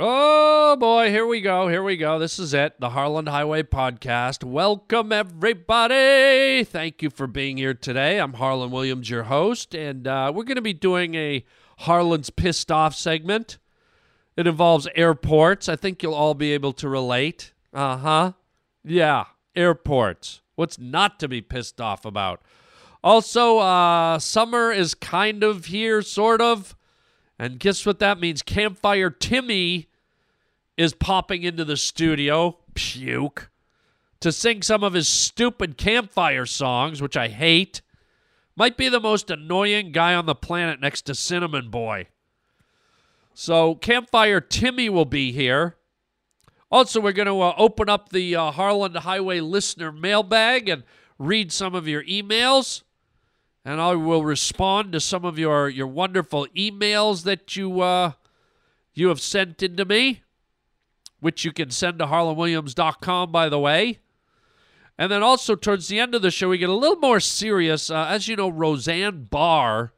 Oh boy, here we go. Here we go. This is it. The Harland Highway Podcast. Welcome, everybody. Thank you for being here today. I'm Harland Williams, your host, and uh, we're going to be doing a Harland's Pissed Off segment. It involves airports. I think you'll all be able to relate. Uh huh. Yeah, airports. What's not to be pissed off about? Also, uh, summer is kind of here, sort of. And guess what that means? Campfire Timmy is popping into the studio, puke, to sing some of his stupid campfire songs, which I hate. Might be the most annoying guy on the planet next to Cinnamon Boy. So, Campfire Timmy will be here. Also, we're going to uh, open up the uh, Harland Highway listener mailbag and read some of your emails and I will respond to some of your, your wonderful emails that you uh, you have sent into me, which you can send to harlandwilliams.com, by the way. And then also towards the end of the show, we get a little more serious. Uh, as you know, Roseanne Barr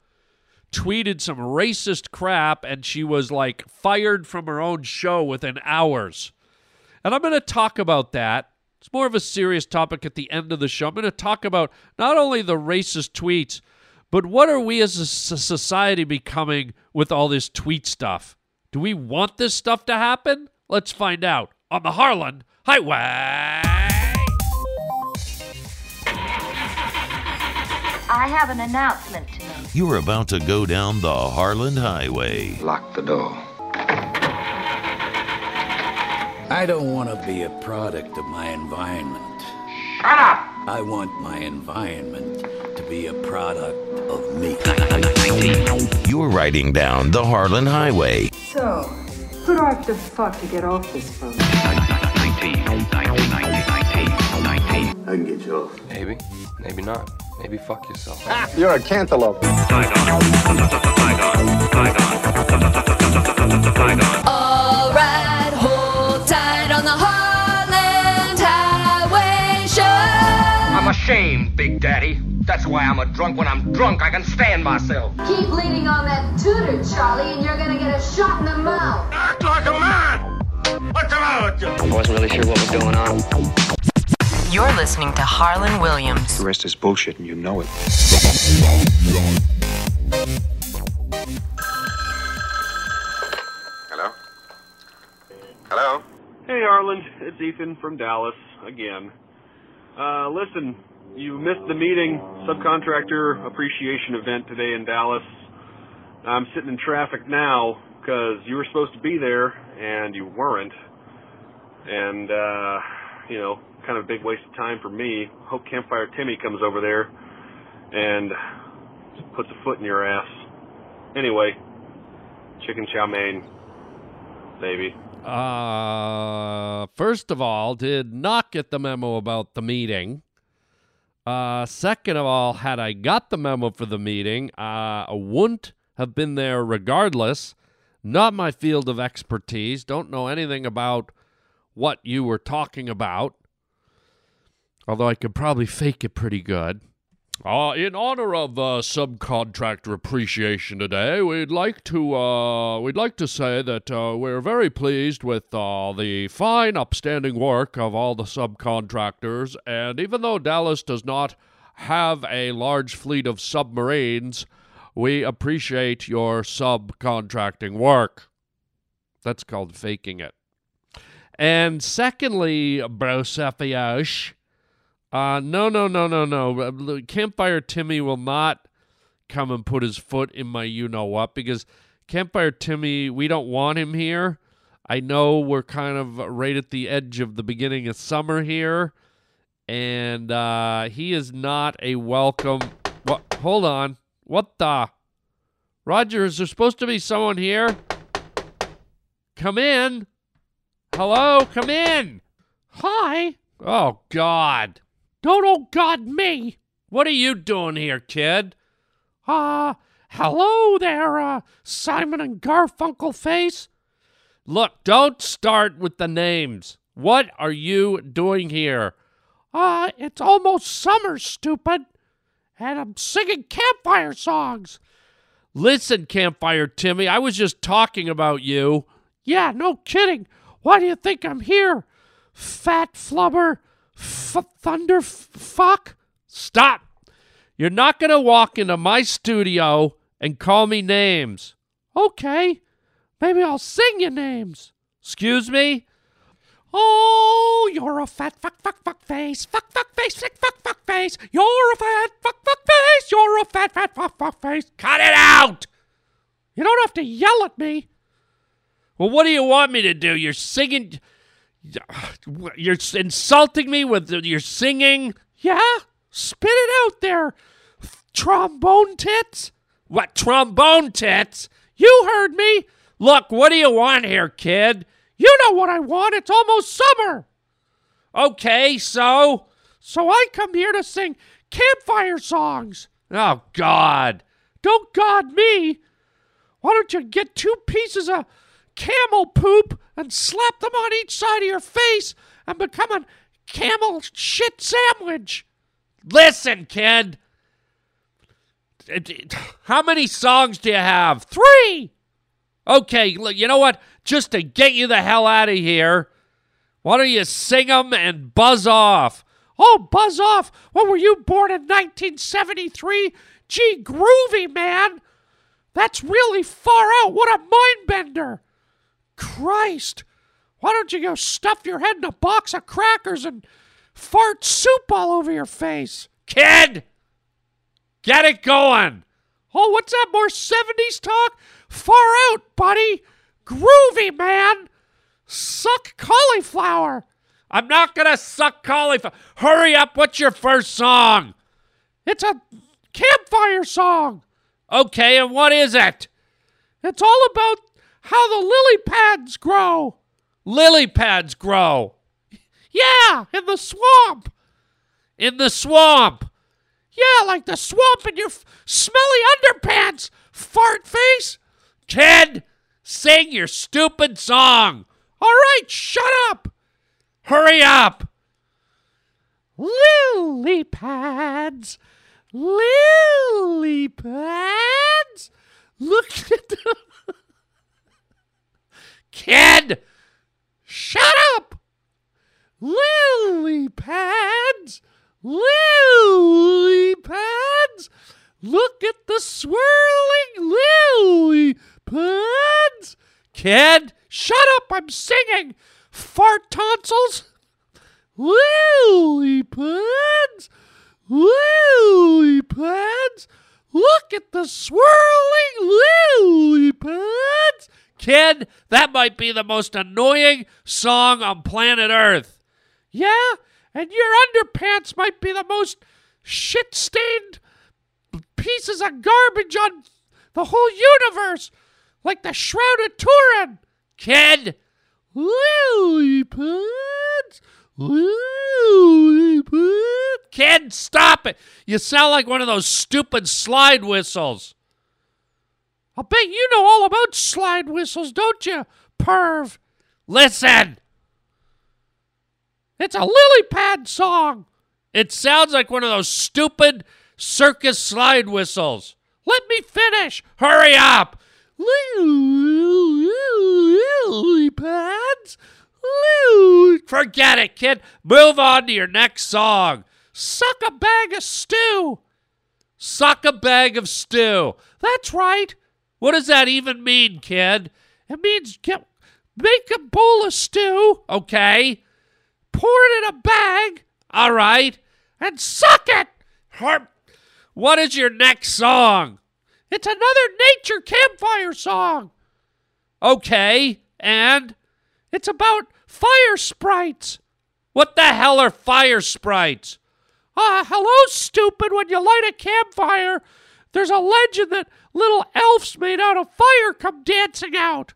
tweeted some racist crap, and she was like fired from her own show within hours. And I'm going to talk about that it's more of a serious topic at the end of the show. I'm going to talk about not only the racist tweets, but what are we as a society becoming with all this tweet stuff? Do we want this stuff to happen? Let's find out on the Harland Highway. I have an announcement to make. You're about to go down the Harland Highway. Lock the door. I don't want to be a product of my environment. Shut up! I want my environment to be a product of me. You're riding down the Harland Highway. So, who do I have to fuck to get off this boat? I can get you off. Maybe, maybe not. Maybe fuck yourself. Ah! You're a cantaloupe. All right, ashamed, Big Daddy. That's why I'm a drunk. When I'm drunk, I can stand myself. Keep leaning on that tutor, Charlie, and you're gonna get a shot in the mouth. Act like a man! What's the matter with you? I wasn't really sure what was going on. You're listening to Harland Williams. The rest is bullshit and you know it. Hello? Hello? Hey, Arlen. It's Ethan from Dallas again. Uh, listen, you missed the meeting subcontractor appreciation event today in Dallas. I'm sitting in traffic now because you were supposed to be there and you weren't. And, uh, you know, kind of a big waste of time for me. Hope Campfire Timmy comes over there and puts a foot in your ass. Anyway, chicken chow mein, baby. Uh, first of all, did not get the memo about the meeting. Uh, second of all, had I got the memo for the meeting, uh, I wouldn't have been there regardless. Not my field of expertise. Don't know anything about what you were talking about. Although I could probably fake it pretty good. Uh, in honor of uh, subcontractor appreciation today, we'd like to uh, we'd like to say that uh, we're very pleased with uh, the fine, upstanding work of all the subcontractors. And even though Dallas does not have a large fleet of submarines, we appreciate your subcontracting work. That's called faking it. And secondly, Brosephios, uh, no, no, no, no, no. Campfire Timmy will not come and put his foot in my you know what because Campfire Timmy, we don't want him here. I know we're kind of right at the edge of the beginning of summer here, and uh, he is not a welcome. What? Hold on. What the? Roger, is there supposed to be someone here? Come in. Hello, come in. Hi. Oh, God. Don't oh God me. What are you doing here, kid? Uh, hello there, uh, Simon and Garfunkel face. Look, don't start with the names. What are you doing here? Uh, it's almost summer, stupid. And I'm singing campfire songs. Listen, Campfire Timmy, I was just talking about you. Yeah, no kidding. Why do you think I'm here? Fat flubber, f- thunder fuck. Stop. You're not going to walk into my studio and call me names. Okay. Maybe I'll sing you names. Excuse me? Oh, you're a fat fuck fuck fuck face. Fuck fuck face. Fuck fuck fuck face. You're a fat fuck fuck face. You're a fat fat fuck fuck face. Cut it out. You don't have to yell at me. Well, what do you want me to do? You're singing. You're insulting me with your singing. Yeah? Spit it out there. Trombone tits? What, trombone tits? You heard me. Look, what do you want here, kid? You know what I want. It's almost summer. Okay, so? So I come here to sing campfire songs. Oh, God. Don't God me. Why don't you get two pieces of camel poop and slap them on each side of your face and become a camel shit sandwich? Listen, kid. How many songs do you have? Three. Okay, look, you know what? Just to get you the hell out of here, why don't you sing them and buzz off? Oh, buzz off. What were you born in 1973? Gee, groovy, man. That's really far out. What a mind bender. Christ. Why don't you go stuff your head in a box of crackers and fart soup all over your face? Kid! Get it going. Oh, what's that? More 70s talk? Far out, buddy. Groovy, man. Suck cauliflower. I'm not to suck cauliflower. Hurry up. What's your first song? It's a campfire song. Okay, and what is it? It's all about how the lily pads grow. Lily pads grow. Yeah, in the swamp. In the swamp. Yeah, like the swamp in your f- smelly underpants, fart face. Kid, sing your stupid song. All right, shut up. Hurry up. Lily pads. Lily pads. Look at them. Kid, shut up. Lily pads. Lily pads. Look at the swirling lily pads. Kid, shut up. I'm singing. Fart tonsils. Lily pads. Lily pads. Look at the swirling lily pads. Kid, that might be the most annoying song on planet Earth. Yeah, and your underpants might be the most shit stained pieces of garbage on the whole universe, like the Shroud of Turin. Kid, lily pads. Kid, stop it. You sound like one of those stupid slide whistles. I'll bet you know all about slide whistles, don't you, perv? Listen. It's a lily pad song. It sounds like one of those stupid circus slide whistles. Let me finish. Hurry up. Lily pads. Forget it, kid. Move on to your next song. Suck a bag of stew. Suck a bag of stew. That's right. What does that even mean, kid? It means get, make a bowl of stew, okay? Pour it in a bag, all right? And suck it. What is your next song? It's another nature campfire song. Okay, and it's about fire sprites. What the hell are fire sprites? Ah, uh, hello, stupid. When you light a campfire, there's a legend that little elves made out of fire come dancing out.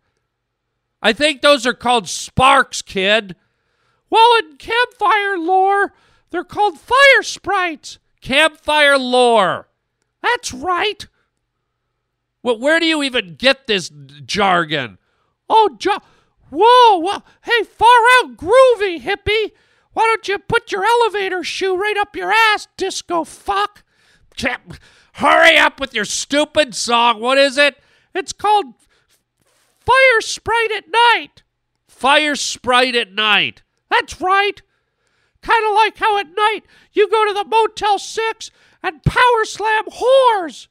I think those are called sparks, kid. Well, in campfire lore, they're called fire sprites. Campfire lore. That's right. Well, where do you even get this jargon? Oh, jo- whoa, whoa, hey, far out groovy, hippie. Why don't you put your elevator shoe right up your ass, disco fuck? Hurry up with your stupid song. What is it? It's called Fire Sprite at night. Fire Sprite at night. That's right. Kind of like how at night you go to the Motel 6 and power slam whores.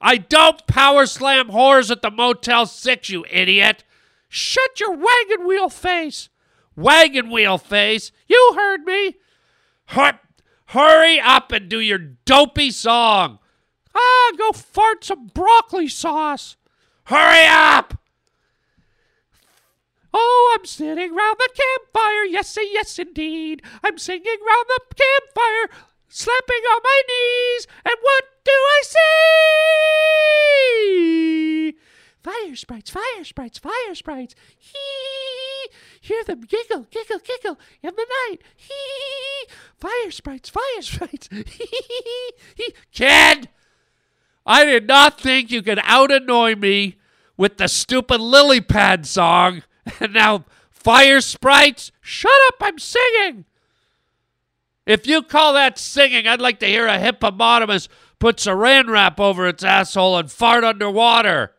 I don't power slam whores at the Motel 6, you idiot. Shut your wagon wheel face. Wagon wheel face. You heard me. Hur- hurry up and do your dopey song. Ah, go fart some broccoli sauce. Hurry up. Oh, I'm sitting round the campfire. Yes, yes, indeed. I'm singing round the campfire, slapping on my knees. And what do I see? Fire sprites, fire sprites, fire sprites. Hee! Hear them giggle, giggle, giggle in the night. Hee! Fire sprites, fire sprites. Hee! Kid! I did not think you could out annoy me with the stupid lily pad song. And now, fire sprites, shut up, I'm singing. If you call that singing, I'd like to hear a hippopotamus put saran wrap over its asshole and fart underwater.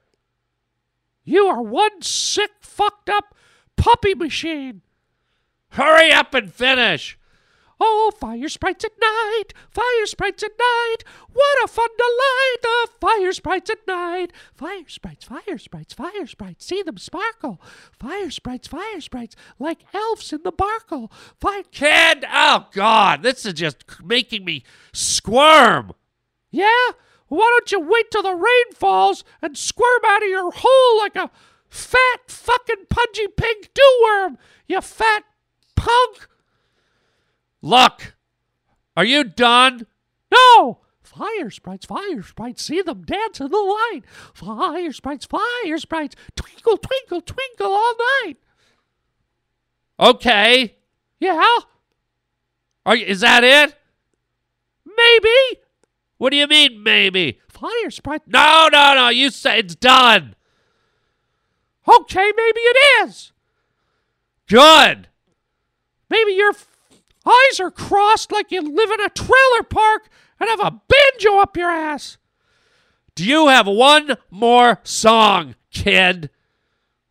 You are one sick, fucked up puppy machine. Hurry up and finish. Oh, fire sprites at night, fire sprites at night. What a fun delight, the fire sprites at night. Fire sprites, fire sprites, fire sprites, see them sparkle. Fire sprites, fire sprites, like elves in the barkle. Fire. Kid, oh God, this is just making me squirm. Yeah? Why don't you wait till the rain falls and squirm out of your hole like a fat fucking pudgy pink dew worm, you fat punk? Look, are you done? No! Fire sprites, fire sprites, see them dance in the light. Fire sprites, fire sprites, twinkle, twinkle, twinkle all night. Okay. Yeah? Are is that it? Maybe. What do you mean, maybe? Fire sprite. No, no, no. You say it's done. Okay, maybe it is. Good. Maybe your f- eyes are crossed like you live in a trailer park and have a banjo up your ass. Do you have one more song, kid?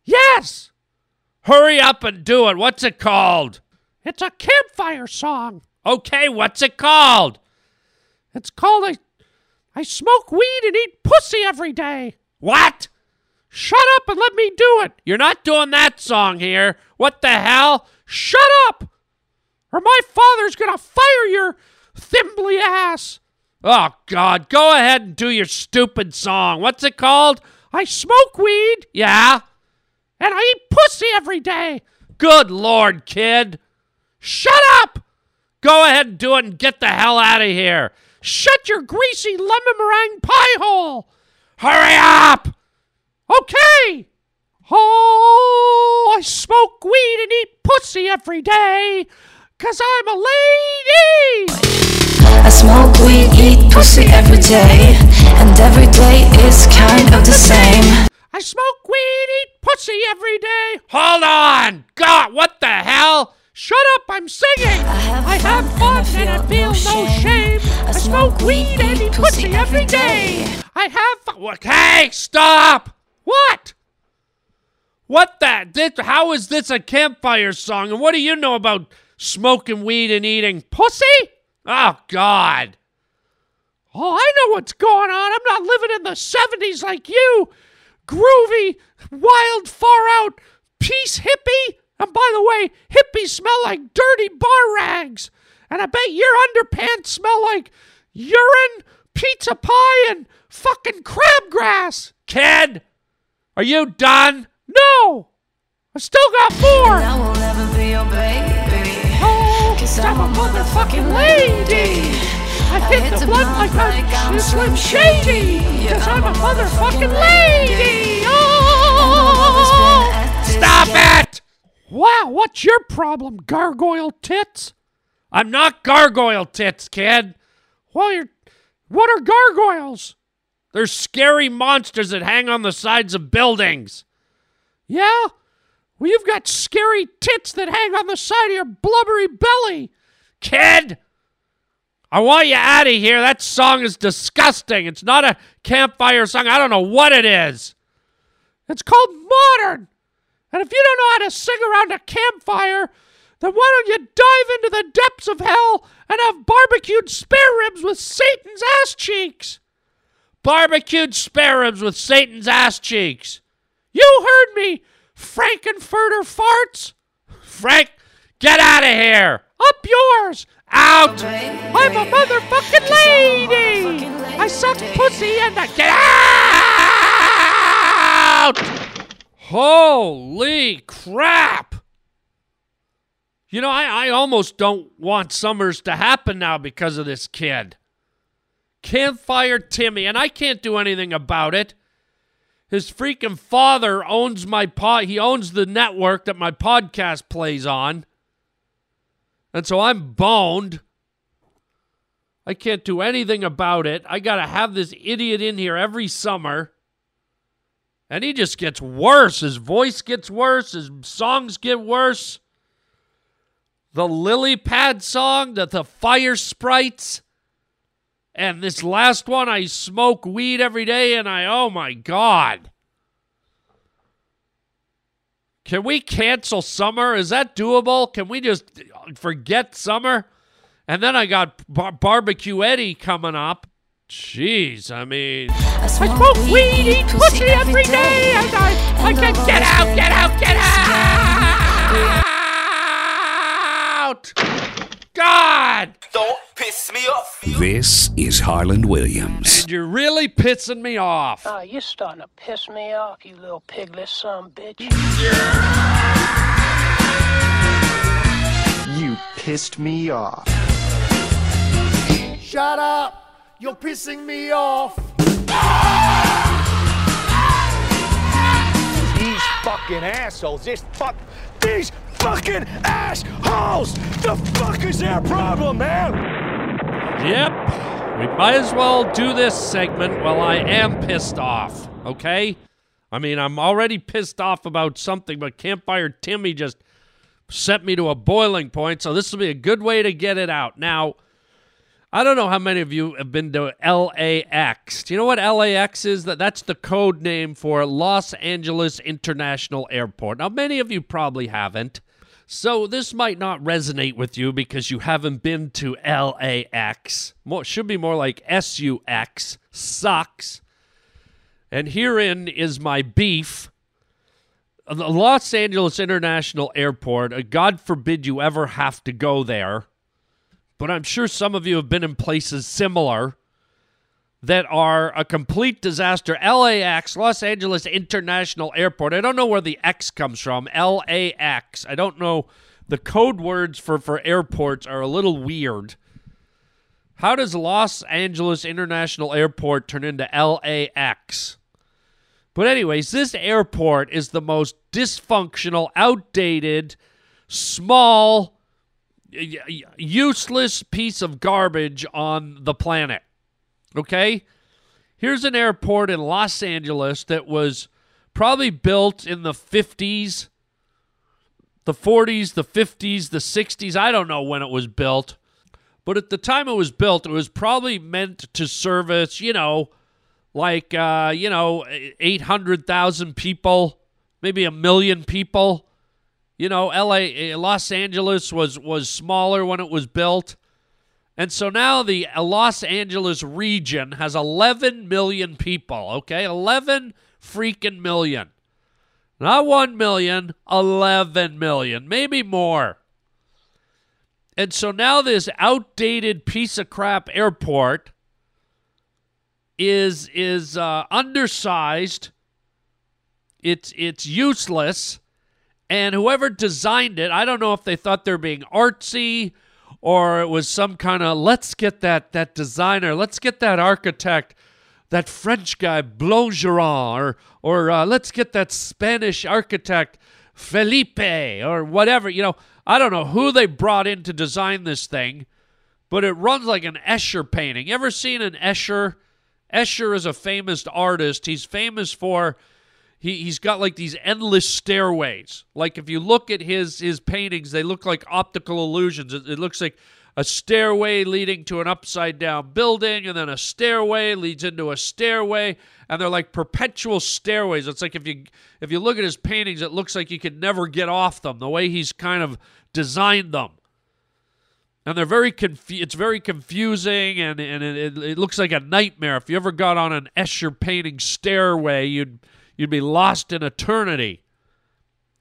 Yes. Hurry up and do it. What's it called? It's a campfire song. Okay, what's it called? It's called I, I smoke weed and eat pussy every day. What? Shut up and let me do it. You're not doing that song here. What the hell? Shut up! Or my father's gonna fire your thimbly ass. Oh, God. Go ahead and do your stupid song. What's it called? I smoke weed. Yeah. And I eat pussy every day. Good Lord, kid. Shut up! Go ahead and do it and get the hell out of here. Shut your greasy lemon meringue pie hole. Hurry up! Okay. Oh, I smoke weed and eat pussy every day. Cause I'm a lady. I smoke weed, eat pussy every day, and every day is kind of the same. I smoke weed, eat pussy every day. Hold on. God, what the hell? Shut up, I'm singing. I have, I fun, and I feel no shame. I smoke weed and eat pussy every day. I have fun. Okay, stop. What? What the? This, how is this a campfire song? And what do you know about smoking weed and eating pussy? Oh, God. Oh, I know what's going on. I'm not living in the 70s like you. Groovy, wild, far out, peace hippie. And by the way, hippies smell like dirty bar rags. And I bet your underpants smell like urine, pizza pie, and fucking crabgrass. Kid, are you done? No! I still got more! Cause I'm a motherfucking lady! I hit the blunt like I'm Slim Shady! Cause I'm a motherfucking lady! Oh! Stop it! Wow, what's your problem, gargoyle tits? I'm not gargoyle tits, kid. Well, you're. What are gargoyles? They're scary monsters that hang on the sides of buildings. Yeah? Well, you've got scary tits that hang on the side of your blubbery belly. Kid! I want you out of here. That song is disgusting. It's not a campfire song. I don't know what it is. It's called modern. And if you don't know how to sing around a campfire, then why don't you dive into the depths of hell and have barbecued spare ribs with Satan's ass cheeks? Barbecued spare ribs with Satan's ass cheeks. You heard me, Frankenfurter farts. Frank, get out of here. Up yours. Out. I'm a motherfucking lady. I suck pussy and I get out. Holy crap. You know, I, I almost don't want summers to happen now because of this kid. Campfire Timmy, and I can't do anything about it. His freaking father owns my pod. He owns the network that my podcast plays on. And so I'm boned. I can't do anything about it. I got to have this idiot in here every summer. And he just gets worse. His voice gets worse. His songs get worse. The lily pad song, the, the fire sprites. And this last one, I smoke weed every day and I, oh my God. Can we cancel summer? Is that doable? Can we just forget summer? And then I got bar- Barbecue Eddie coming up. Jeez, I mean, I smoke weed, eat pussy every day, and I, I can get out, get out, get out! God! Don't piss me off. This is Harland Williams. And you're really pissing me off. Oh, you're starting to piss me off, you little piglet son bitch. You pissed me off. Shut up! You're pissing me off! These fucking assholes, this fuck, these fucking assholes! The fuck is their problem, man? Yep. We might as well do this segment while I am pissed off, okay? I mean, I'm already pissed off about something, but Campfire Timmy just set me to a boiling point, so this will be a good way to get it out. Now, I don't know how many of you have been to LAX. Do you know what LAX is? That that's the code name for Los Angeles International Airport. Now, many of you probably haven't. So this might not resonate with you because you haven't been to LAX. More should be more like SUX. Sucks. And herein is my beef. The Los Angeles International Airport, uh, God forbid you ever have to go there, but I'm sure some of you have been in places similar that are a complete disaster. LAX, Los Angeles International Airport. I don't know where the X comes from. LAX. I don't know. The code words for, for airports are a little weird. How does Los Angeles International Airport turn into LAX? But, anyways, this airport is the most dysfunctional, outdated, small, useless piece of garbage on the planet. Okay? Here's an airport in Los Angeles that was probably built in the 50s, the 40s, the 50s, the 60s. I don't know when it was built. But at the time it was built, it was probably meant to service, you know, like, uh, you know, 800,000 people, maybe a million people. You know, LA, Los Angeles was, was smaller when it was built. And so now the Los Angeles region has 11 million people, okay? 11 freaking million. Not 1 million, 11 million, maybe more. And so now this outdated piece of crap airport is is uh, undersized. It's it's useless, and whoever designed it, I don't know if they thought they're being artsy or it was some kind of let's get that that designer, let's get that architect, that French guy Blongeron, or or uh, let's get that Spanish architect Felipe, or whatever. You know, I don't know who they brought in to design this thing, but it runs like an Escher painting. You ever seen an Escher? Escher is a famous artist. He's famous for he he's got like these endless stairways. Like if you look at his his paintings, they look like optical illusions. It, it looks like a stairway leading to an upside down building, and then a stairway leads into a stairway, and they're like perpetual stairways. It's like if you if you look at his paintings, it looks like you could never get off them. The way he's kind of designed them, and they're very confu- It's very confusing, and and it, it, it looks like a nightmare. If you ever got on an Escher painting stairway, you'd you'd be lost in eternity.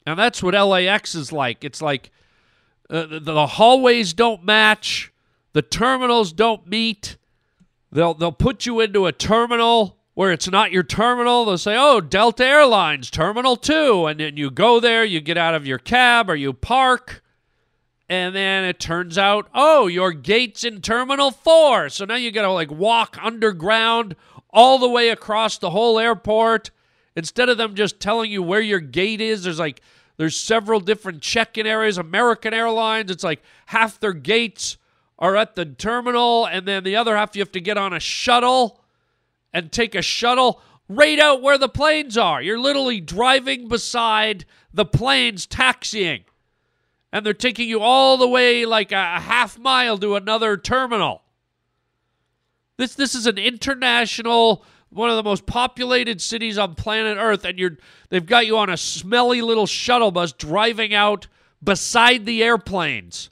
And that's what LAX is like. It's like uh, the, hallways don't match, the terminals don't meet. They'll they'll put you into a terminal where it's not your terminal. They'll say, "Oh, Delta Airlines Terminal 2." And then you go there, you get out of your cab or you park, and then it turns out, "Oh, your gate's in Terminal 4." So now you got to like walk underground all the way across the whole airport instead of them just telling you where your gate is. There's like there's several different check-in areas. American Airlines, it's like half their gates are at the terminal, and then the other half you have to get on a shuttle and take a shuttle right out where the planes are. You're literally driving beside the planes taxiing. And they're taking you all the way like a half mile to another terminal. This this is an international one of the most populated cities on planet Earth, and you're they've got you on a smelly little shuttle bus driving out beside the airplanes.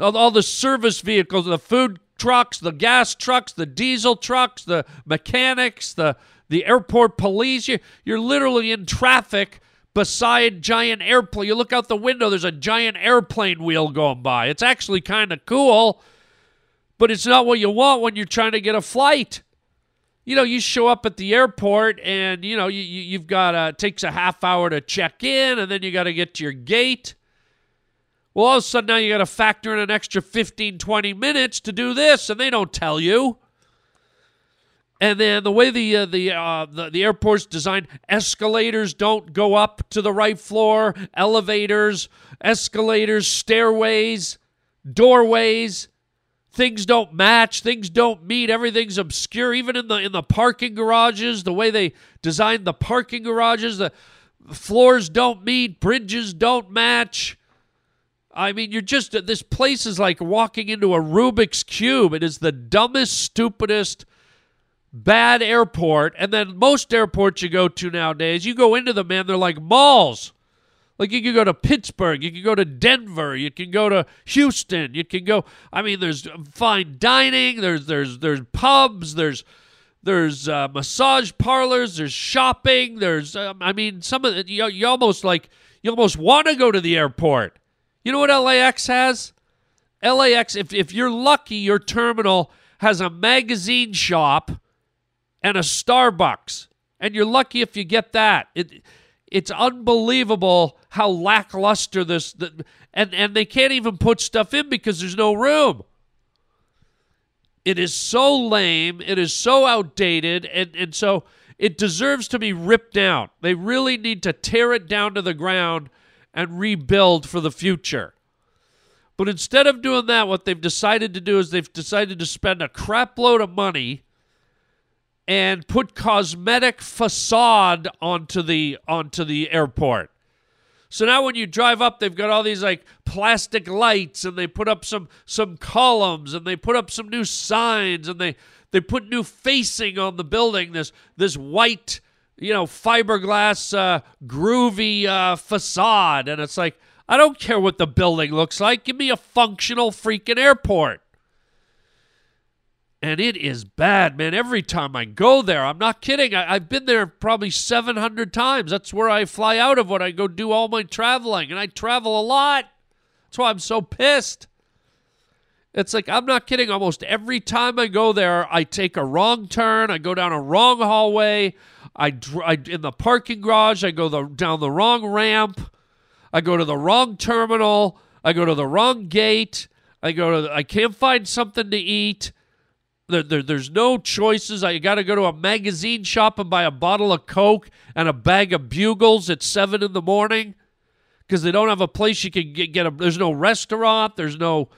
All, all the service vehicles, the food trucks, the gas trucks, the diesel trucks, the mechanics, the the airport police. You, you're literally in traffic beside giant airplane. You look out the window, there's a giant airplane wheel going by. It's actually kind of cool, but it's not what you want when you're trying to get a flight you know, you show up at the airport and, you know, you, you, have got to, takes a half hour to check in and then you got to get to your gate. Well, all of a sudden now you got to factor in an extra 15, 20 minutes to do this and they don't tell you. And then the way the uh, the, uh, the the airport's designed, escalators don't go up to the right floor, elevators, escalators, stairways, doorways things don't match, things don't meet, everything's obscure. Even in the in the parking garages, the way they designed the parking garages, the floors don't meet, bridges don't match. I mean, you're just this place is like walking into a Rubik's cube. It is the dumbest, stupidest, bad airport. And then most airports you go to nowadays, you go into them, man, they're like malls. Like you can go to Pittsburgh, you can go to Denver, you can go to Houston, you can go. I mean, there's fine dining, there's there's there's pubs, there's there's uh, massage parlors, there's shopping, there's um, I mean, some of it, you, you almost like you almost want to go to the airport. You know what LAX has? LAX, if if you're lucky, your terminal has a magazine shop and a Starbucks, and you're lucky if you get that. It it's unbelievable how lackluster this the, and and they can't even put stuff in because there's no room. It is so lame, it is so outdated and and so it deserves to be ripped down. They really need to tear it down to the ground and rebuild for the future. But instead of doing that, what they've decided to do is they've decided to spend a crap load of money and put cosmetic facade onto the onto the airport. So now when you drive up, they've got all these like plastic lights and they put up some some columns and they put up some new signs and they they put new facing on the building. This this white, you know, fiberglass uh, groovy uh, facade, and it's like I don't care what the building looks like. Give me a functional freaking airport and it is bad, man. Every time I go there, I'm not kidding. I, have been there probably 700 times. That's where I fly out of when I go do all my traveling, and I travel a lot. That's why I'm so pissed. It's like, I'm not kidding. Almost every time I go there, I take a wrong turn. I go down a wrong hallway. I, I in the parking garage, I go the, down the wrong ramp. I go to the wrong terminal. I go to the wrong gate. I go to, the, I can't find something to eat. There, there, there's no choices. I got to go to a magazine shop and buy a bottle of Coke and a bag of Bugles at seven in the morning because they don't have a place you can get, get a. There's no restaurant. There's no.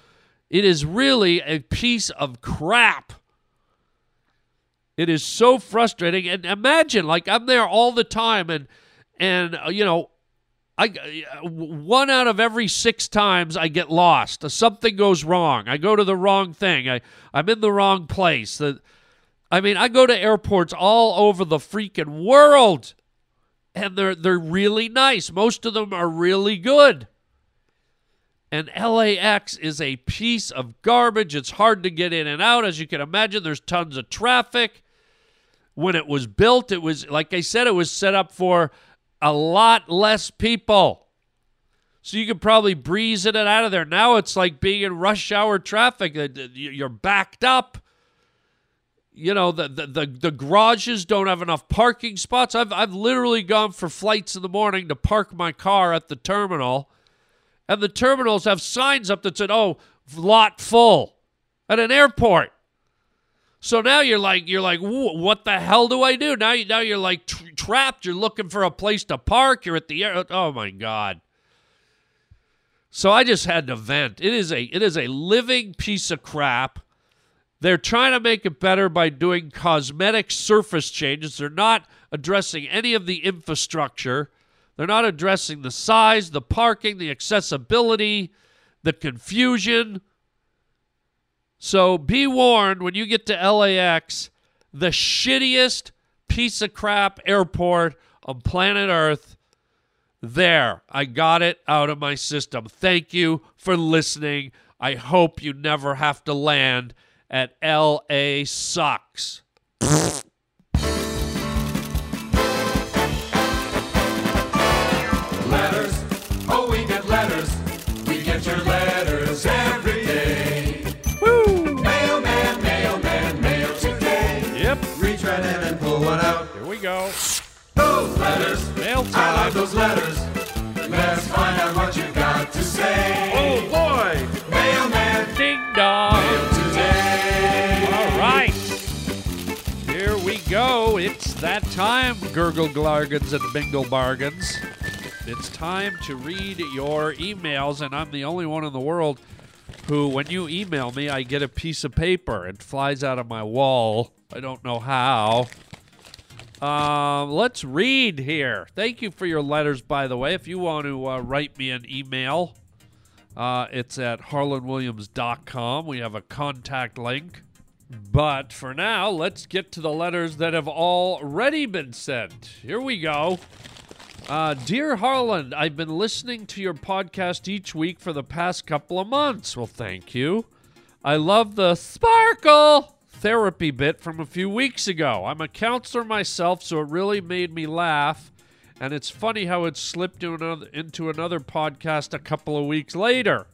It is really a piece of crap. It is so frustrating. And imagine, like I'm there all the time, and and uh, you know, I uh, one out of every six times I get lost. Something goes wrong. I go to the wrong thing. I I'm in the wrong place. The, I mean, I go to airports all over the freaking world, and they're they're really nice. Most of them are really good. And LAX is a piece of garbage. It's hard to get in and out. As you can imagine, there's tons of traffic. When it was built, it was, like I said, it was set up for a lot less people. So you could probably breeze in and out of there. Now it's like being in rush hour traffic. Uh, you're backed up. You know, the, the, the, the garages don't have enough parking spots. I've, I've literally gone for flights in the morning to park my car at the terminal and the terminals have signs up that said, "Oh, lot full," at an airport. So now you're like, you're like, what the hell do I do? Now, you, now you're like tra- trapped. You're looking for a place to park. You're at the air. Oh, oh my god. So I just had to vent. It is a, it is a living piece of crap. They're trying to make it better by doing cosmetic surface changes. They're not addressing any of the infrastructure. They're not addressing the size, the parking, the accessibility, the confusion. So be warned when you get to LAX, the shittiest piece of crap airport on planet Earth. There, I got it out of my system. Thank you for listening. I hope you never have to land at LA Sucks. I like those letters. Let's find out what you got to say. Oh boy. Mailman. Ding dong. Mail today. All right. Here we go. It's that time, gurgle glargons and bingle bargains. It's time to read your emails, and I'm the only one in the world who, when you email me, I get a piece of paper. It flies out of my wall. I don't know how. Um, let's read here. Thank you for your letters, by the way. If you want to uh, write me an email, uh, it's at harlandwilliams.com. We have a contact link. But for now, let's get to the letters that have already been sent. Here we go. Uh, Dear Harland, I've been listening to your podcast each week for the past couple of months. Well, thank you. I love the sparkle therapy bit from a few weeks ago. I'm a counselor myself, so it really made me laugh. And it's funny how it slipped into another podcast a couple of weeks later.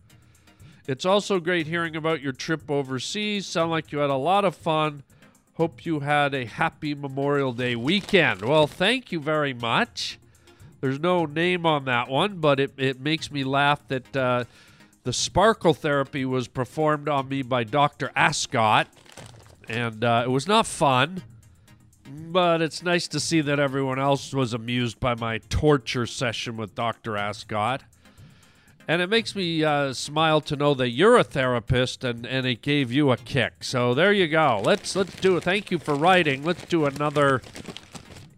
It's also great hearing about your trip overseas. Sound like you had a lot of fun. Hope you had a happy Memorial Day weekend. Well, thank you very much. There's no name on that one, but it, it makes me laugh that uh, the sparkle therapy was performed on me by Dr. Ascot and uh, it was not fun. But it's nice to see that everyone else was amused by my torture session with Dr. Ascot. And it makes me uh, smile to know that you're a therapist and, and it gave you a kick. So there you go. Let's let's do it. Thank you for writing. Let's do another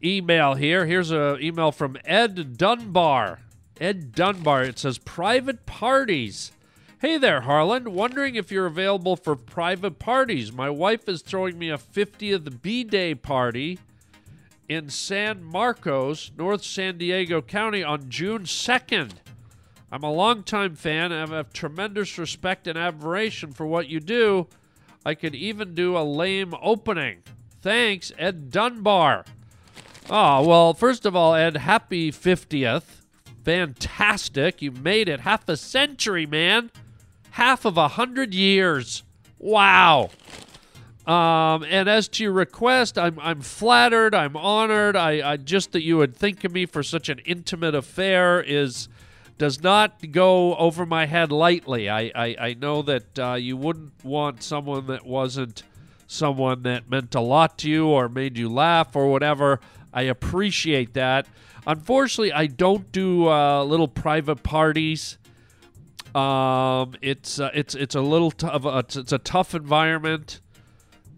email here. Here's an email from Ed Dunbar. Ed Dunbar. It says private parties. Hey there, Harland. Wondering if you're available for private parties. My wife is throwing me a 50th B Day party in San Marcos, North San Diego County on June 2nd. I'm a longtime fan and I have tremendous respect and admiration for what you do. I could even do a lame opening. Thanks, Ed Dunbar. Oh, well, first of all, Ed, happy 50th. Fantastic. You made it half a century, man half of a hundred years. Wow. Um, and as to your request, I'm, I'm flattered. I'm honored. I, I just that you would think of me for such an intimate affair is does not go over my head lightly. I, I, I know that uh, you wouldn't want someone that wasn't someone that meant a lot to you or made you laugh or whatever. I appreciate that. Unfortunately, I don't do uh, little private parties. Um, it's uh, it's it's a little tough. Uh, it's, it's a tough environment.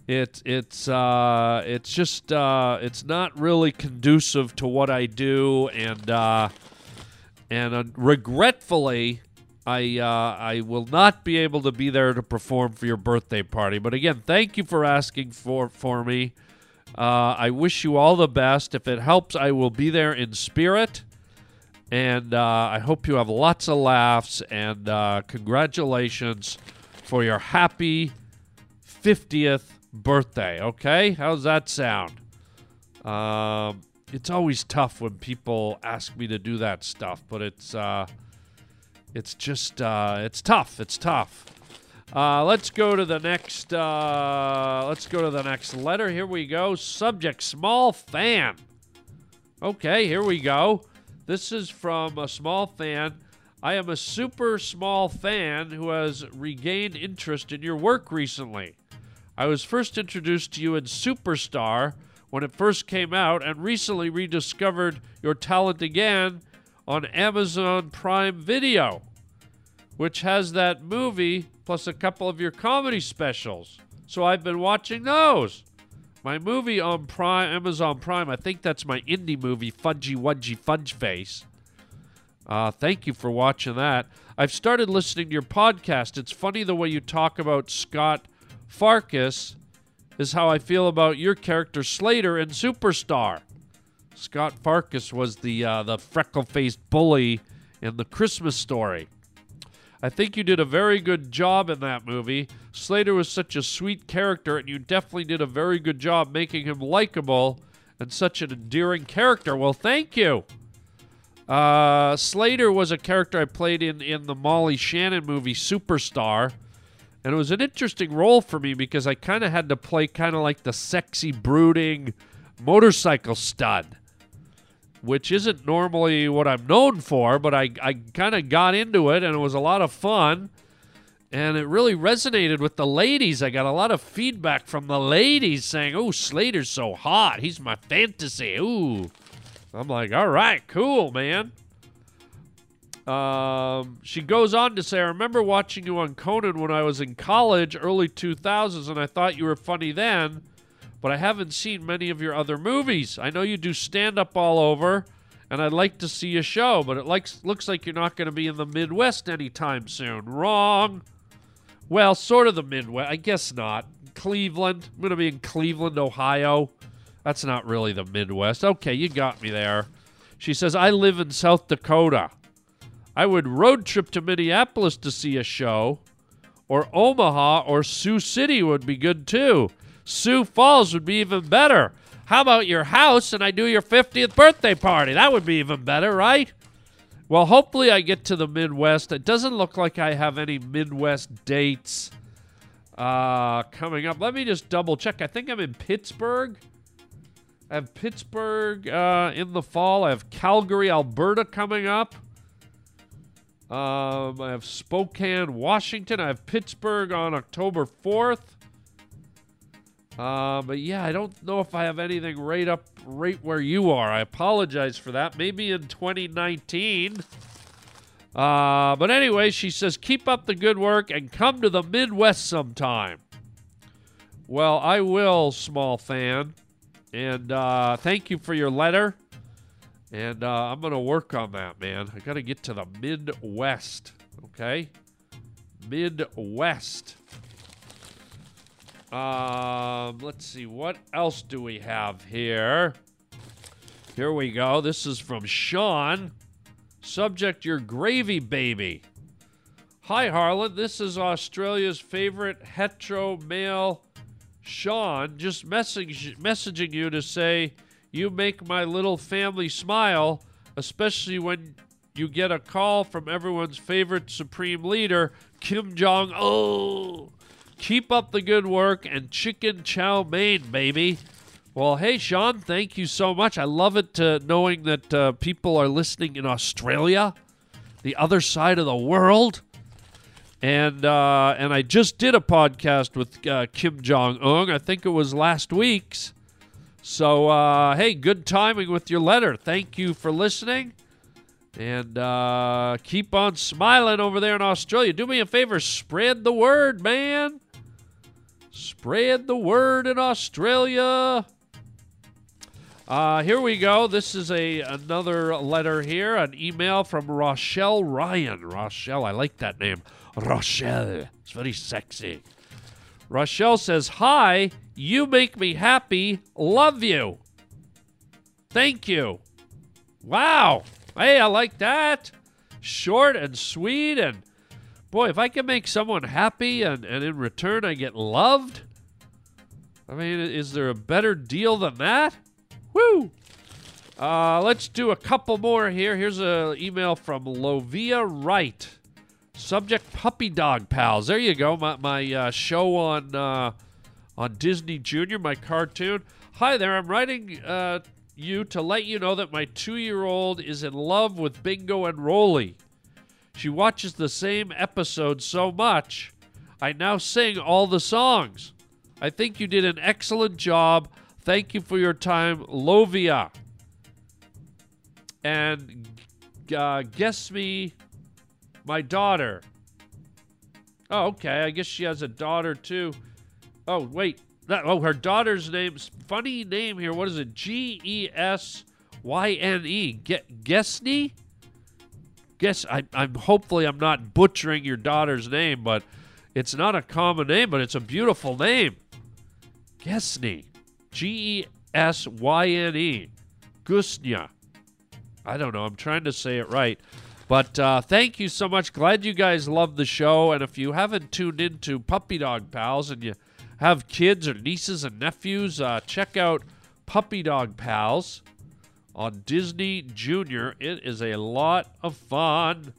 It's it's uh, it's just uh, it's not really conducive to what I do, and uh, and uh, regretfully, I uh, I will not be able to be there to perform for your birthday party. But again, thank you for asking for for me. Uh, I wish you all the best. If it helps, I will be there in spirit. And uh, I hope you have lots of laughs. And uh, congratulations for your happy 50th birthday. Okay? How's that sound? Um, it's always tough when people ask me to do that stuff, but it's uh, it's just uh, it's tough. It's tough. Uh, let's go to the next. Let's go to the next letter. Here we go. Subject: small fan. Okay, here we go. This is from a small fan. I am a super small fan who has regained interest in your work recently. I was first introduced to you in Superstar when it first came out and recently rediscovered your talent again on Amazon Prime Video, which has that movie plus a couple of your comedy specials. So I've been watching those. My movie on Prime, Amazon Prime, I think that's my indie movie, Fudgy Wudgy Fudge Face. Uh, thank you for watching that. I've started listening to your podcast. It's funny the way you talk about Scott Farkus is how I feel about your character Slater in Superstar. Scott Farkus was the uh, the freckle-faced bully in the Christmas Story. I think you did a very good job in that movie. Slater was such a sweet character, and you definitely did a very good job making him likable and such an endearing character. Well, thank you. Uh, Slater was a character I played in in the Molly Shannon movie Superstar, and it was an interesting role for me because I kind of had to play kind of like the sexy, brooding motorcycle stud, which isn't normally what I'm known for, but I, I kind of got into it and it was a lot of fun. And it really resonated with the ladies. I got a lot of feedback from the ladies saying, Oh, Slater's so hot. He's my fantasy. Ooh. I'm like, All right, cool, man. Um, she goes on to say, I remember watching you on Conan when I was in college, early 2000s, and I thought you were funny then, but I haven't seen many of your other movies. I know you do stand up all over, and I'd like to see a show, but it likes, looks like you're not going to be in the Midwest anytime soon. Wrong. Well, sort of the Midwest. I guess not. Cleveland. I'm going to be in Cleveland, Ohio. That's not really the Midwest. Okay, you got me there. She says, I live in South Dakota. I would road trip to Minneapolis to see a show, or Omaha or Sioux City would be good too. Sioux Falls would be even better. How about your house and I do your 50th birthday party? That would be even better, right? Well, hopefully I get to the Midwest. It doesn't look like I have any Midwest dates uh, coming up. Let me just double check. I think I'm in Pittsburgh. I have Pittsburgh uh, in the fall. I have Calgary, Alberta coming up. Um, I have Spokane, Washington. I have Pittsburgh on October 4th. Uh, but yeah, I don't know if I have anything right up right where you are. I apologize for that. Maybe in 2019. Uh, but anyway, she says, keep up the good work and come to the Midwest sometime. Well, I will, small fan. And uh, thank you for your letter. And uh, I'm going to work on that, man. I got to get to the Midwest. Okay? Midwest. Um, let's see. What else do we have here? Here we go. This is from Sean. Subject Your Gravy Baby. Hi, Harland. This is Australia's favorite hetero male, Sean. Just message, messaging you to say you make my little family smile, especially when you get a call from everyone's favorite supreme leader, Kim Jong Un. Keep up the good work and chicken chow mein, baby. Well, hey, Sean, thank you so much. I love it uh, knowing that uh, people are listening in Australia, the other side of the world. And uh, and I just did a podcast with uh, Kim Jong Un. I think it was last week's. So uh, hey, good timing with your letter. Thank you for listening, and uh, keep on smiling over there in Australia. Do me a favor, spread the word, man. Spread the word in Australia. Uh, here we go. This is a another letter here, an email from Rochelle Ryan. Rochelle, I like that name. Rochelle. It's very sexy. Rochelle says, Hi, you make me happy. Love you. Thank you. Wow. Hey, I like that. Short and sweet. And boy, if I can make someone happy and, and in return I get loved, I mean, is there a better deal than that? Woo! Uh, let's do a couple more here. Here's an email from Lovia Wright. Subject Puppy Dog Pals. There you go. My, my uh, show on uh, on Disney Junior, my cartoon. Hi there. I'm writing uh, you to let you know that my two year old is in love with Bingo and Rolly. She watches the same episode so much, I now sing all the songs. I think you did an excellent job. Thank you for your time, Lovia. And uh, guess me, my daughter. Oh, okay. I guess she has a daughter too. Oh, wait. That, oh, her daughter's name's funny name here. What is it? G E S Y N E. Gesney? Guess I, I'm hopefully I'm not butchering your daughter's name, but it's not a common name, but it's a beautiful name. Gesney. G E S Y N E. Gusnya. I don't know. I'm trying to say it right. But uh, thank you so much. Glad you guys love the show. And if you haven't tuned into Puppy Dog Pals and you have kids or nieces and nephews, uh, check out Puppy Dog Pals on Disney Junior. It is a lot of fun.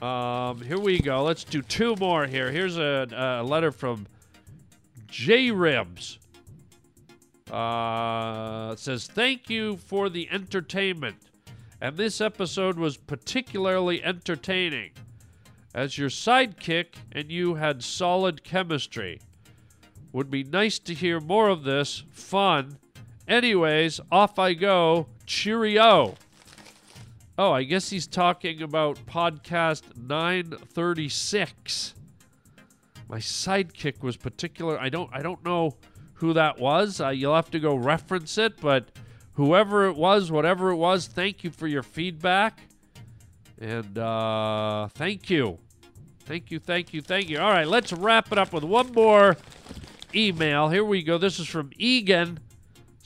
Um, here we go. Let's do two more here. Here's a, a letter from J Ribs. Uh, says, Thank you for the entertainment. And this episode was particularly entertaining. As your sidekick, and you had solid chemistry. Would be nice to hear more of this. Fun. Anyways, off I go. Cheerio. Oh, I guess he's talking about podcast 936. My sidekick was particular. I don't I don't know who that was. Uh, you'll have to go reference it, but whoever it was, whatever it was, thank you for your feedback. And uh, thank you. Thank you, thank you, thank you. All right, let's wrap it up with one more email. Here we go. This is from Egan.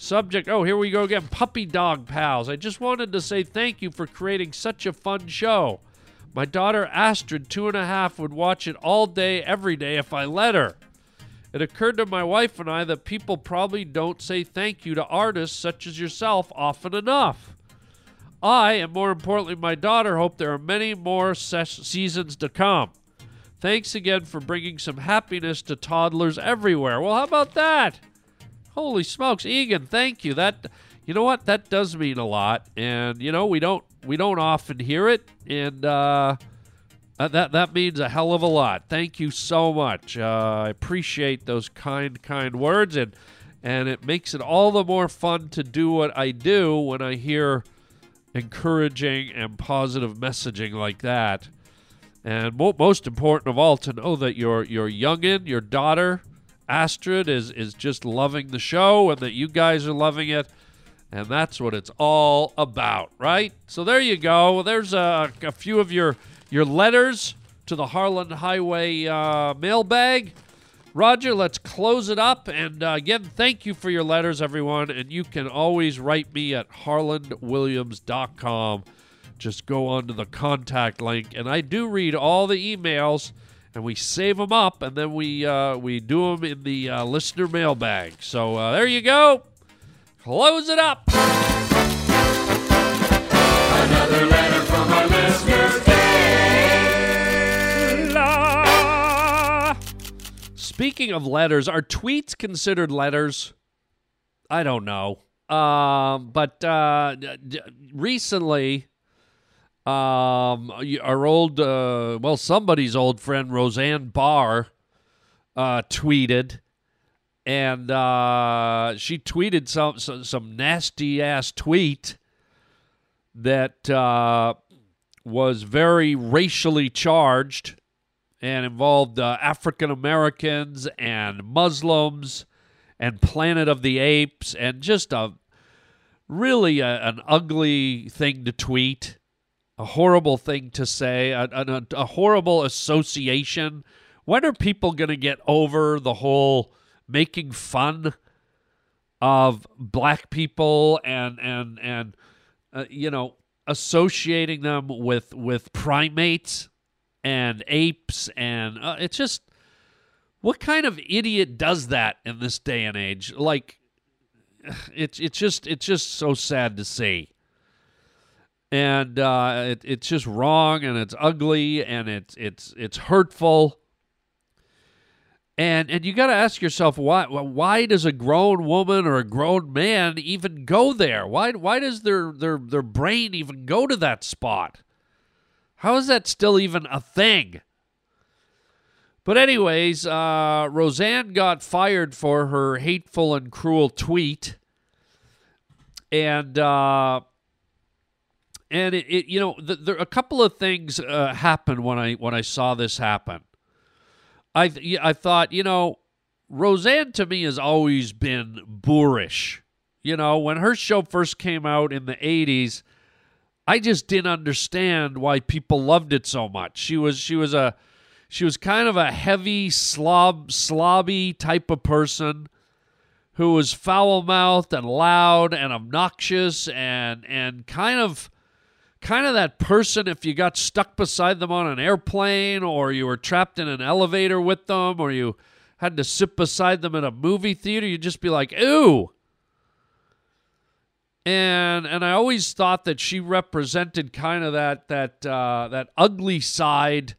Subject, oh, here we go again. Puppy Dog Pals. I just wanted to say thank you for creating such a fun show. My daughter Astrid, two and a half, would watch it all day, every day if I let her. It occurred to my wife and I that people probably don't say thank you to artists such as yourself often enough. I, and more importantly, my daughter, hope there are many more ses- seasons to come. Thanks again for bringing some happiness to toddlers everywhere. Well, how about that? Holy smokes, Egan, thank you. That you know what? That does mean a lot. And you know, we don't we don't often hear it and uh that that means a hell of a lot. Thank you so much. Uh, I appreciate those kind kind words and and it makes it all the more fun to do what I do when I hear encouraging and positive messaging like that. And mo- most important of all, to know that your your youngin, your daughter Astrid, is is just loving the show, and that you guys are loving it, and that's what it's all about, right? So there you go. There's a, a few of your your letters to the Harland Highway uh, mailbag. Roger, let's close it up. And uh, again, thank you for your letters, everyone. And you can always write me at harlandwilliams.com. Just go on to the contact link. And I do read all the emails and we save them up and then we, uh, we do them in the uh, listener mailbag. So uh, there you go. Close it up. Another letter from our listener. Speaking of letters, are tweets considered letters? I don't know. Um, but uh, d- recently, um, our old, uh, well, somebody's old friend Roseanne Barr uh, tweeted, and uh, she tweeted some some, some nasty ass tweet that uh, was very racially charged and involved uh, African Americans and Muslims and Planet of the Apes and just a really a, an ugly thing to tweet, a horrible thing to say, a, a, a horrible association. When are people going to get over the whole making fun of black people and and and uh, you know associating them with with primates and apes and uh, it's just what kind of idiot does that in this day and age like it's it's just it's just so sad to see and uh, it, it's just wrong and it's ugly and it's it's it's hurtful and and you got to ask yourself why why does a grown woman or a grown man even go there? Why why does their their their brain even go to that spot? How is that still even a thing? But anyways, uh, Roseanne got fired for her hateful and cruel tweet, and uh, and it, it you know the, there a couple of things uh, happened when I when I saw this happen. I I thought, you know, Roseanne to me has always been boorish. You know, when her show first came out in the 80s, I just didn't understand why people loved it so much. She was she was a she was kind of a heavy slob slobby type of person who was foul-mouthed and loud and obnoxious and and kind of kind of that person if you got stuck beside them on an airplane or you were trapped in an elevator with them or you had to sit beside them in a movie theater you'd just be like ooh and and I always thought that she represented kind of that that uh, that ugly side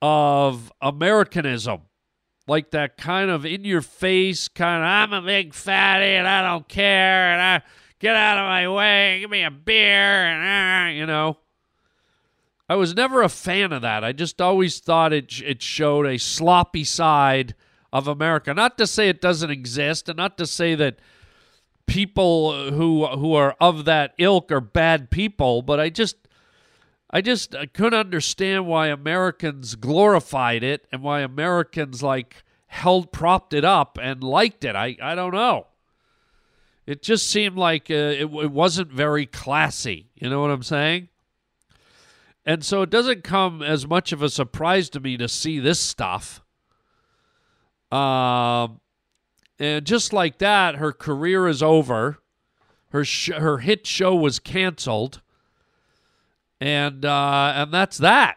of Americanism, like that kind of in your face kind of I'm a big fatty and I don't care and I get out of my way, give me a beer, and uh, you know. I was never a fan of that. I just always thought it it showed a sloppy side of America. Not to say it doesn't exist, and not to say that people who who are of that ilk are bad people, but I just I just I couldn't understand why Americans glorified it and why Americans like held propped it up and liked it. I I don't know. It just seemed like uh, it, it wasn't very classy. You know what I'm saying? And so it doesn't come as much of a surprise to me to see this stuff. Um, and just like that, her career is over. Her sh- her hit show was canceled, and uh, and that's that.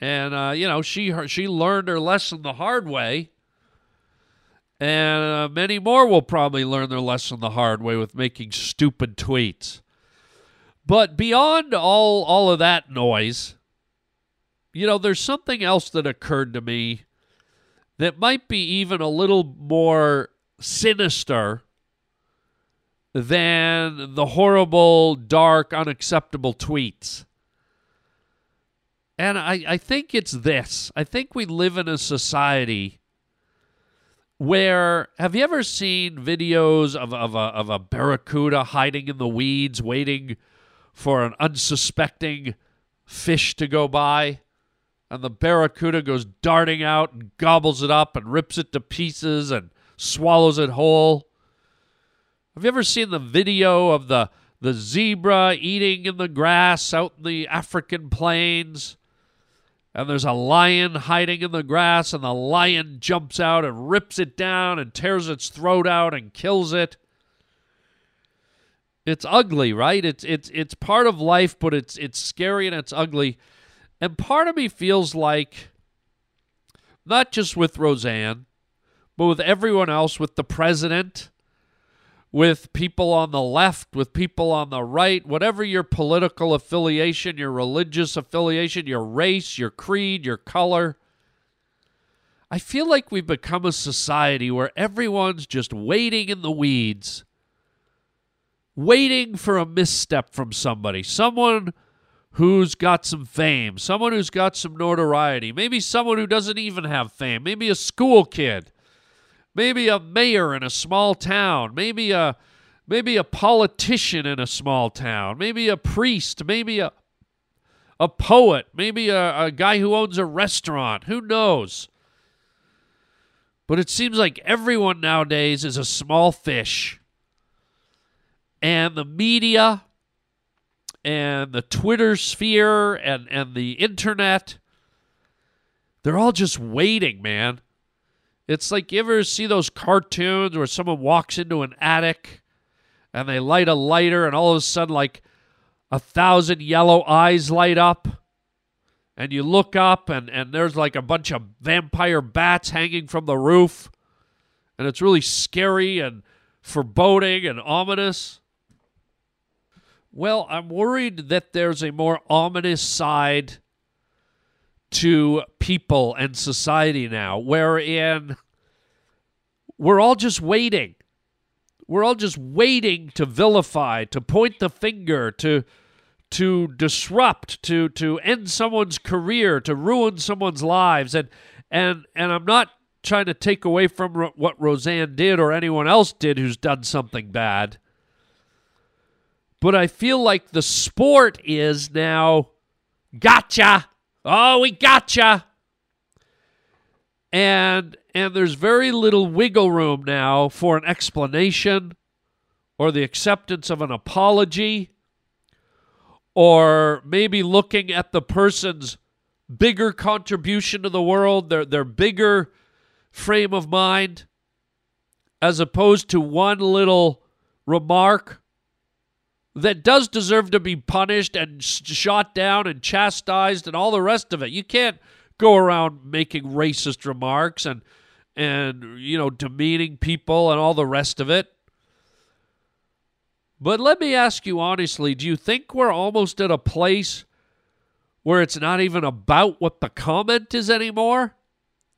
And uh, you know she her, she learned her lesson the hard way, and uh, many more will probably learn their lesson the hard way with making stupid tweets. But beyond all all of that noise, you know, there's something else that occurred to me that might be even a little more sinister than the horrible, dark, unacceptable tweets. And I, I think it's this. I think we live in a society where have you ever seen videos of, of, a, of a barracuda hiding in the weeds waiting for an unsuspecting fish to go by? And the barracuda goes darting out and gobbles it up and rips it to pieces and swallows it whole. Have you ever seen the video of the the zebra eating in the grass out in the african plains and there's a lion hiding in the grass, and the lion jumps out and rips it down and tears its throat out and kills it. It's ugly, right? It's it's it's part of life, but it's it's scary and it's ugly. And part of me feels like not just with Roseanne, but with everyone else, with the president, with people on the left, with people on the right, whatever your political affiliation, your religious affiliation, your race, your creed, your color. I feel like we've become a society where everyone's just waiting in the weeds, waiting for a misstep from somebody, someone who's got some fame, someone who's got some notoriety, maybe someone who doesn't even have fame, maybe a school kid maybe a mayor in a small town, maybe a maybe a politician in a small town, maybe a priest, maybe a a poet, maybe a, a guy who owns a restaurant. Who knows? But it seems like everyone nowadays is a small fish. and the media and the Twitter sphere and, and the internet, they're all just waiting, man. It's like you ever see those cartoons where someone walks into an attic and they light a lighter and all of a sudden, like a thousand yellow eyes light up and you look up and, and there's like a bunch of vampire bats hanging from the roof and it's really scary and foreboding and ominous. Well, I'm worried that there's a more ominous side to people and society now, wherein we're all just waiting. We're all just waiting to vilify, to point the finger, to to disrupt, to to end someone's career, to ruin someone's lives, and and and I'm not trying to take away from ro- what Roseanne did or anyone else did who's done something bad. But I feel like the sport is now gotcha. Oh, we gotcha. And and there's very little wiggle room now for an explanation or the acceptance of an apology or maybe looking at the person's bigger contribution to the world, their their bigger frame of mind as opposed to one little remark that does deserve to be punished and shot down and chastised and all the rest of it. You can't go around making racist remarks and and you know demeaning people and all the rest of it. But let me ask you honestly, do you think we're almost at a place where it's not even about what the comment is anymore?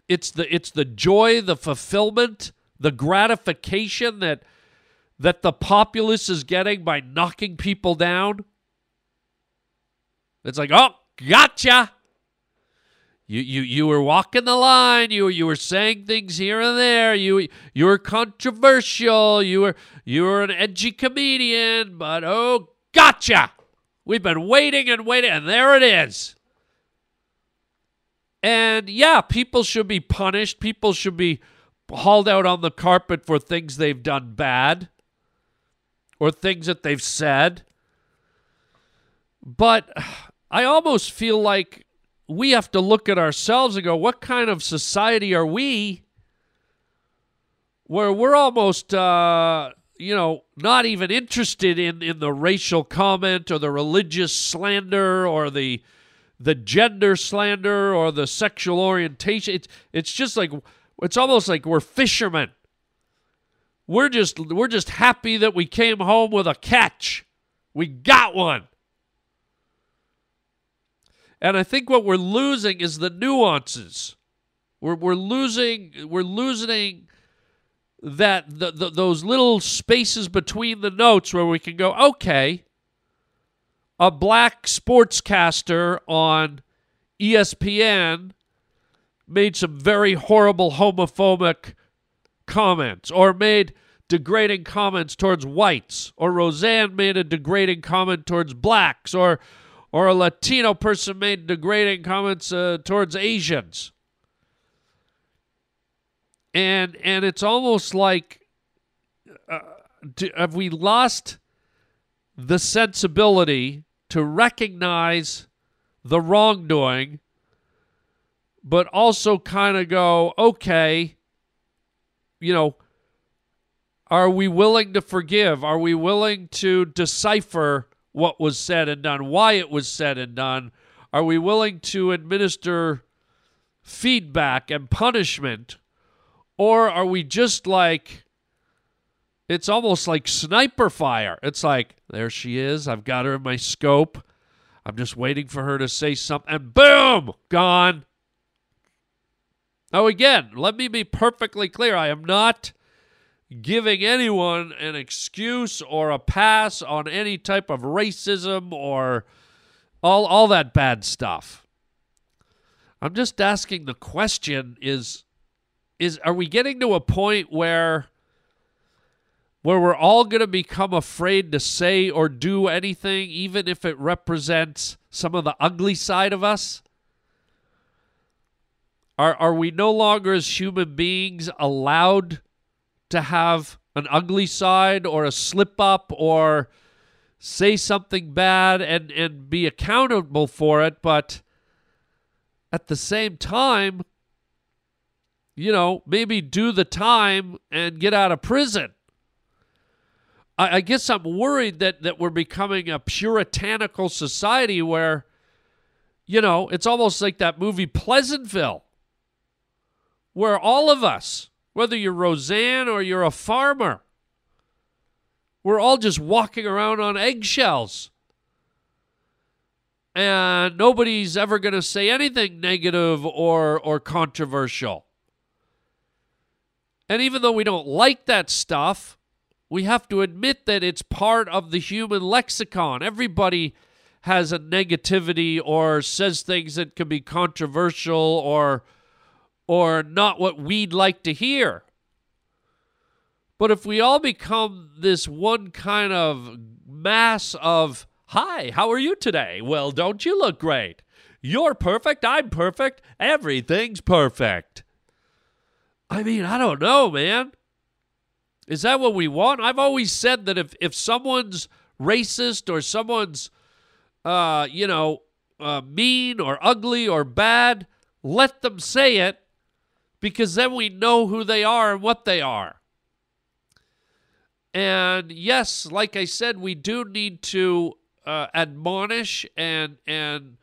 It's the it's the joy, the fulfillment, the gratification that that the populace is getting by knocking people down. It's like, oh, gotcha. You you you were walking the line. You you were saying things here and there. You you were controversial. You were you were an edgy comedian, but oh, gotcha. We've been waiting and waiting, and there it is. And yeah, people should be punished. People should be hauled out on the carpet for things they've done bad or things that they've said. But I almost feel like we have to look at ourselves and go, what kind of society are we where we're almost, uh, you know, not even interested in, in the racial comment or the religious slander or the the gender slander or the sexual orientation. It's it's just like it's almost like we're fishermen. We're just we're just happy that we came home with a catch. We got one. And I think what we're losing is the nuances. We're, we're losing we're losing that the, the, those little spaces between the notes where we can go, okay, a black sportscaster on ESPN made some very horrible homophobic comments or made degrading comments towards whites or Roseanne made a degrading comment towards blacks or or a Latino person made degrading comments uh, towards Asians. And and it's almost like uh, do, have we lost the sensibility to recognize the wrongdoing, but also kind of go, okay, you know, are we willing to forgive? Are we willing to decipher what was said and done, why it was said and done? Are we willing to administer feedback and punishment? Or are we just like, it's almost like sniper fire. It's like, there she is. I've got her in my scope. I'm just waiting for her to say something, and boom, gone. Now, again, let me be perfectly clear. I am not giving anyone an excuse or a pass on any type of racism or all, all that bad stuff. I'm just asking the question is is are we getting to a point where where we're all going to become afraid to say or do anything even if it represents some of the ugly side of us? Are are we no longer as human beings allowed to have an ugly side or a slip up or say something bad and, and be accountable for it, but at the same time, you know, maybe do the time and get out of prison. I, I guess I'm worried that, that we're becoming a puritanical society where, you know, it's almost like that movie Pleasantville, where all of us, whether you're Roseanne or you're a farmer, we're all just walking around on eggshells. And nobody's ever going to say anything negative or, or controversial. And even though we don't like that stuff, we have to admit that it's part of the human lexicon. Everybody has a negativity or says things that can be controversial or or not what we'd like to hear. But if we all become this one kind of mass of, hi, how are you today? Well, don't you look great? You're perfect. I'm perfect. Everything's perfect. I mean, I don't know, man. Is that what we want? I've always said that if, if someone's racist or someone's, uh, you know, uh, mean or ugly or bad, let them say it because then we know who they are and what they are. And yes, like I said, we do need to uh, admonish and and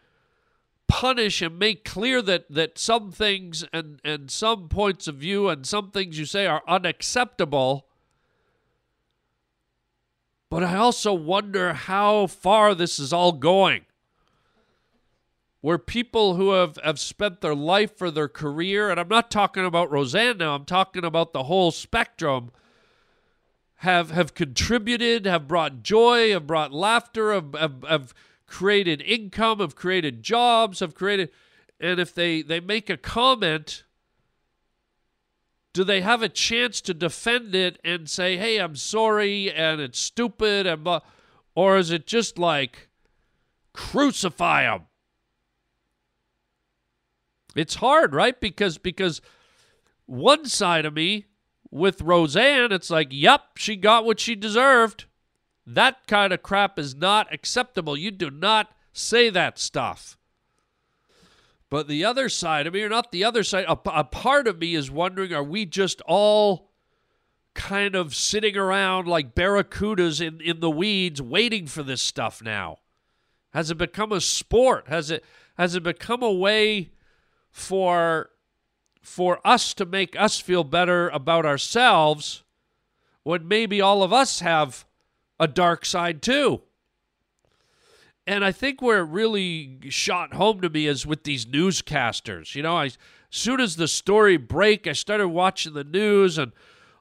punish and make clear that that some things and and some points of view and some things you say are unacceptable. But I also wonder how far this is all going. Where people who have, have spent their life or their career, and I'm not talking about Roseanne now, I'm talking about the whole spectrum have have contributed, have brought joy, have brought laughter, have, have, have created income, have created jobs, have created and if they, they make a comment, do they have a chance to defend it and say, hey, I'm sorry and it's stupid and or is it just like crucify them? It's hard, right? Because because one side of me with Roseanne, it's like, yep, she got what she deserved. That kind of crap is not acceptable. You do not say that stuff. But the other side of me, or not the other side, a, a part of me is wondering are we just all kind of sitting around like barracudas in, in the weeds waiting for this stuff now? Has it become a sport? Has it has it become a way for for us to make us feel better about ourselves when maybe all of us have a dark side too. And I think where it really shot home to me is with these newscasters. You know, I, as soon as the story break, I started watching the news and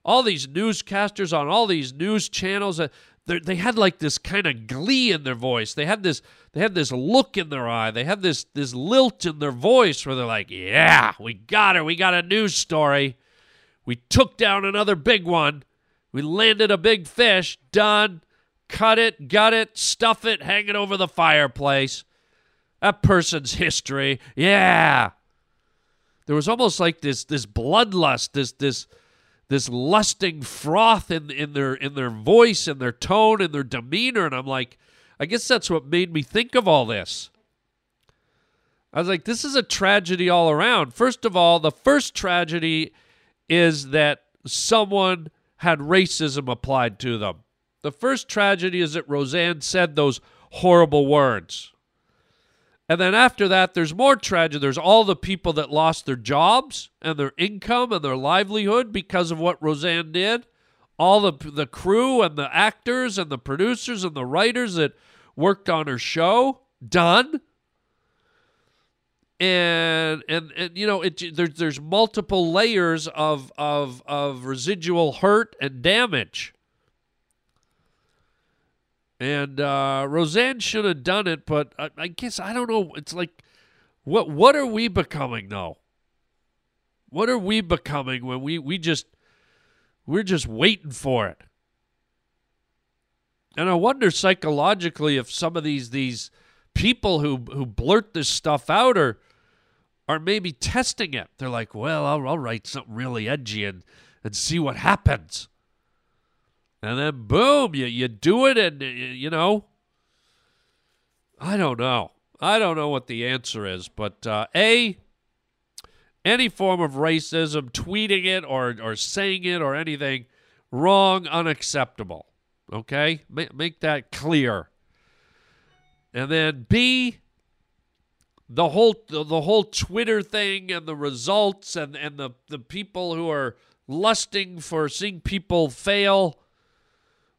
all these newscasters on all these news channels. Uh, They had like this kind of glee in their voice. They had this they had this look in their eye. They had this this lilt in their voice where they're like, "Yeah, we got her. We got a news story. We took down another big one. We landed a big fish. Done. Cut it, gut it, stuff it, hang it over the fireplace. That person's history. Yeah." There was almost like this this bloodlust, this this this lusting froth in in their in their voice and their tone and their demeanor and I'm like I guess that's what made me think of all this. I was like this is a tragedy all around. First of all, the first tragedy is that someone had racism applied to them. The first tragedy is that Roseanne said those horrible words. And then after that, there's more tragedy. There's all the people that lost their jobs and their income and their livelihood because of what Roseanne did. All the the crew and the actors and the producers and the writers that worked on her show done. And and and you know it there's there's multiple layers of of of residual hurt and damage. And uh, Roseanne should have done it, but I, I, guess I don't know. It's like, what what are we becoming though? What are we becoming when we we just we're just waiting for it? And I wonder psychologically if some of these these people who who blurt this stuff out are are maybe testing it. They're like, well, I'll, I'll write something really edgy and and see what happens. And then boom, you you do it, and you know, I don't know. I don't know what the answer is, but uh, a any form of racism, tweeting it or or saying it or anything wrong, unacceptable. Okay, make, make that clear. And then B, the whole the, whole Twitter thing and the results and and the the people who are lusting for seeing people fail.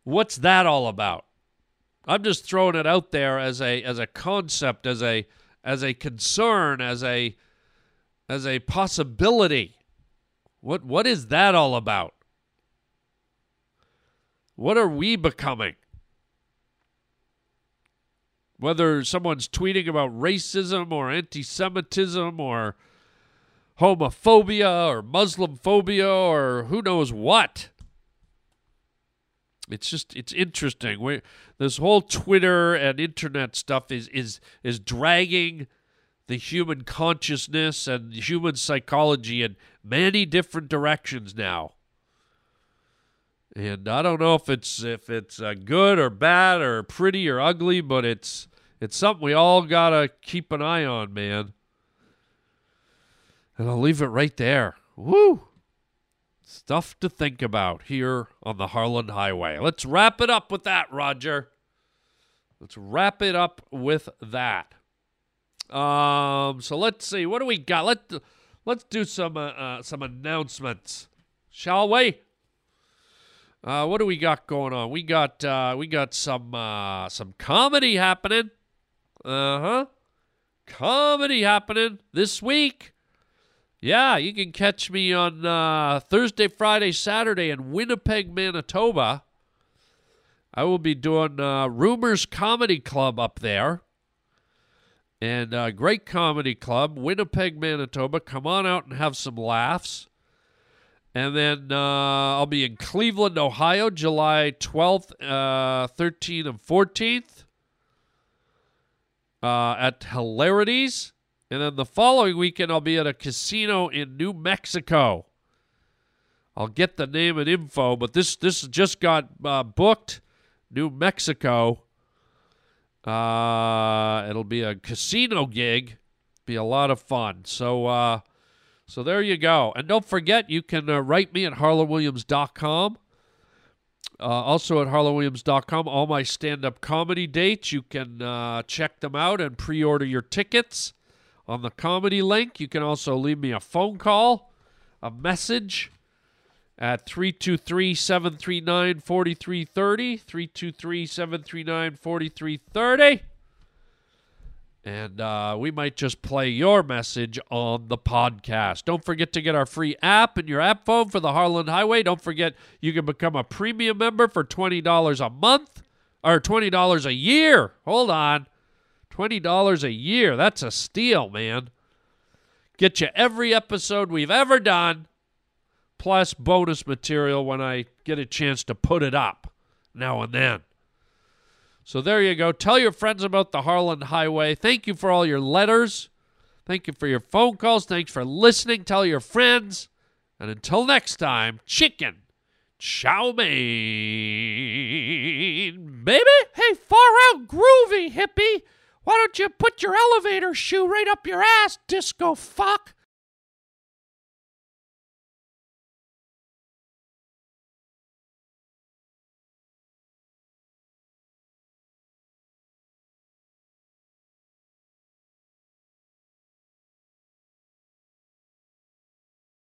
What's that all about? I'm just throwing it out there as a as a concept, as a as a concern, as a as a possibility. What what is that all about? What are we becoming? Whether someone's tweeting about racism or anti Semitism or homophobia or Muslim phobia or who knows what. It's just it's interesting. We, this whole Twitter and internet stuff is is is dragging the human consciousness and human psychology in many different directions now. And I don't know if it's if it's uh, good or bad or pretty or ugly, but it's it's something we all gotta keep an eye on, man. And I'll leave it right there. Woo! Stuff to think about here on the Harland Highway. Let's wrap it up with that, Roger. Let's wrap it up with that. Um, so let's see. What do we got? Let let's do some uh, uh, some announcements, shall we? Uh, what do we got going on? We got uh, we got some uh, some comedy happening. Uh huh. Comedy happening this week. Yeah, you can catch me on uh, Thursday, Friday, Saturday in Winnipeg, Manitoba. I will be doing uh, Rumors Comedy Club up there. And uh, great comedy club, Winnipeg, Manitoba. Come on out and have some laughs. And then uh, I'll be in Cleveland, Ohio, July 12th, uh, 13th, and 14th uh, at Hilarities. And then the following weekend, I'll be at a casino in New Mexico. I'll get the name and info, but this this just got uh, booked. New Mexico. Uh, it'll be a casino gig. Be a lot of fun. So uh, so there you go. And don't forget, you can uh, write me at harlandwilliams.com. Uh, also at harlandwilliams.com, all my stand-up comedy dates. You can uh, check them out and pre-order your tickets on the comedy link. You can also leave me a phone call, a message at 323 739 4330. 323 739 4330. And uh, we might just play your message on the podcast. Don't forget to get our free app in your app phone for the Harland Highway. Don't forget you can become a premium member for $20 a month or $20 a year. Hold on. $20 a year. That's a steal, man. Get you every episode we've ever done, plus bonus material when I get a chance to put it up now and then. So there you go. Tell your friends about the Harland Highway. Thank you for all your letters. Thank you for your phone calls. Thanks for listening. Tell your friends. And until next time, chicken chow mein, baby. Hey, far out groovy, hippie. Why don't you put your elevator shoe right up your ass, disco fuck?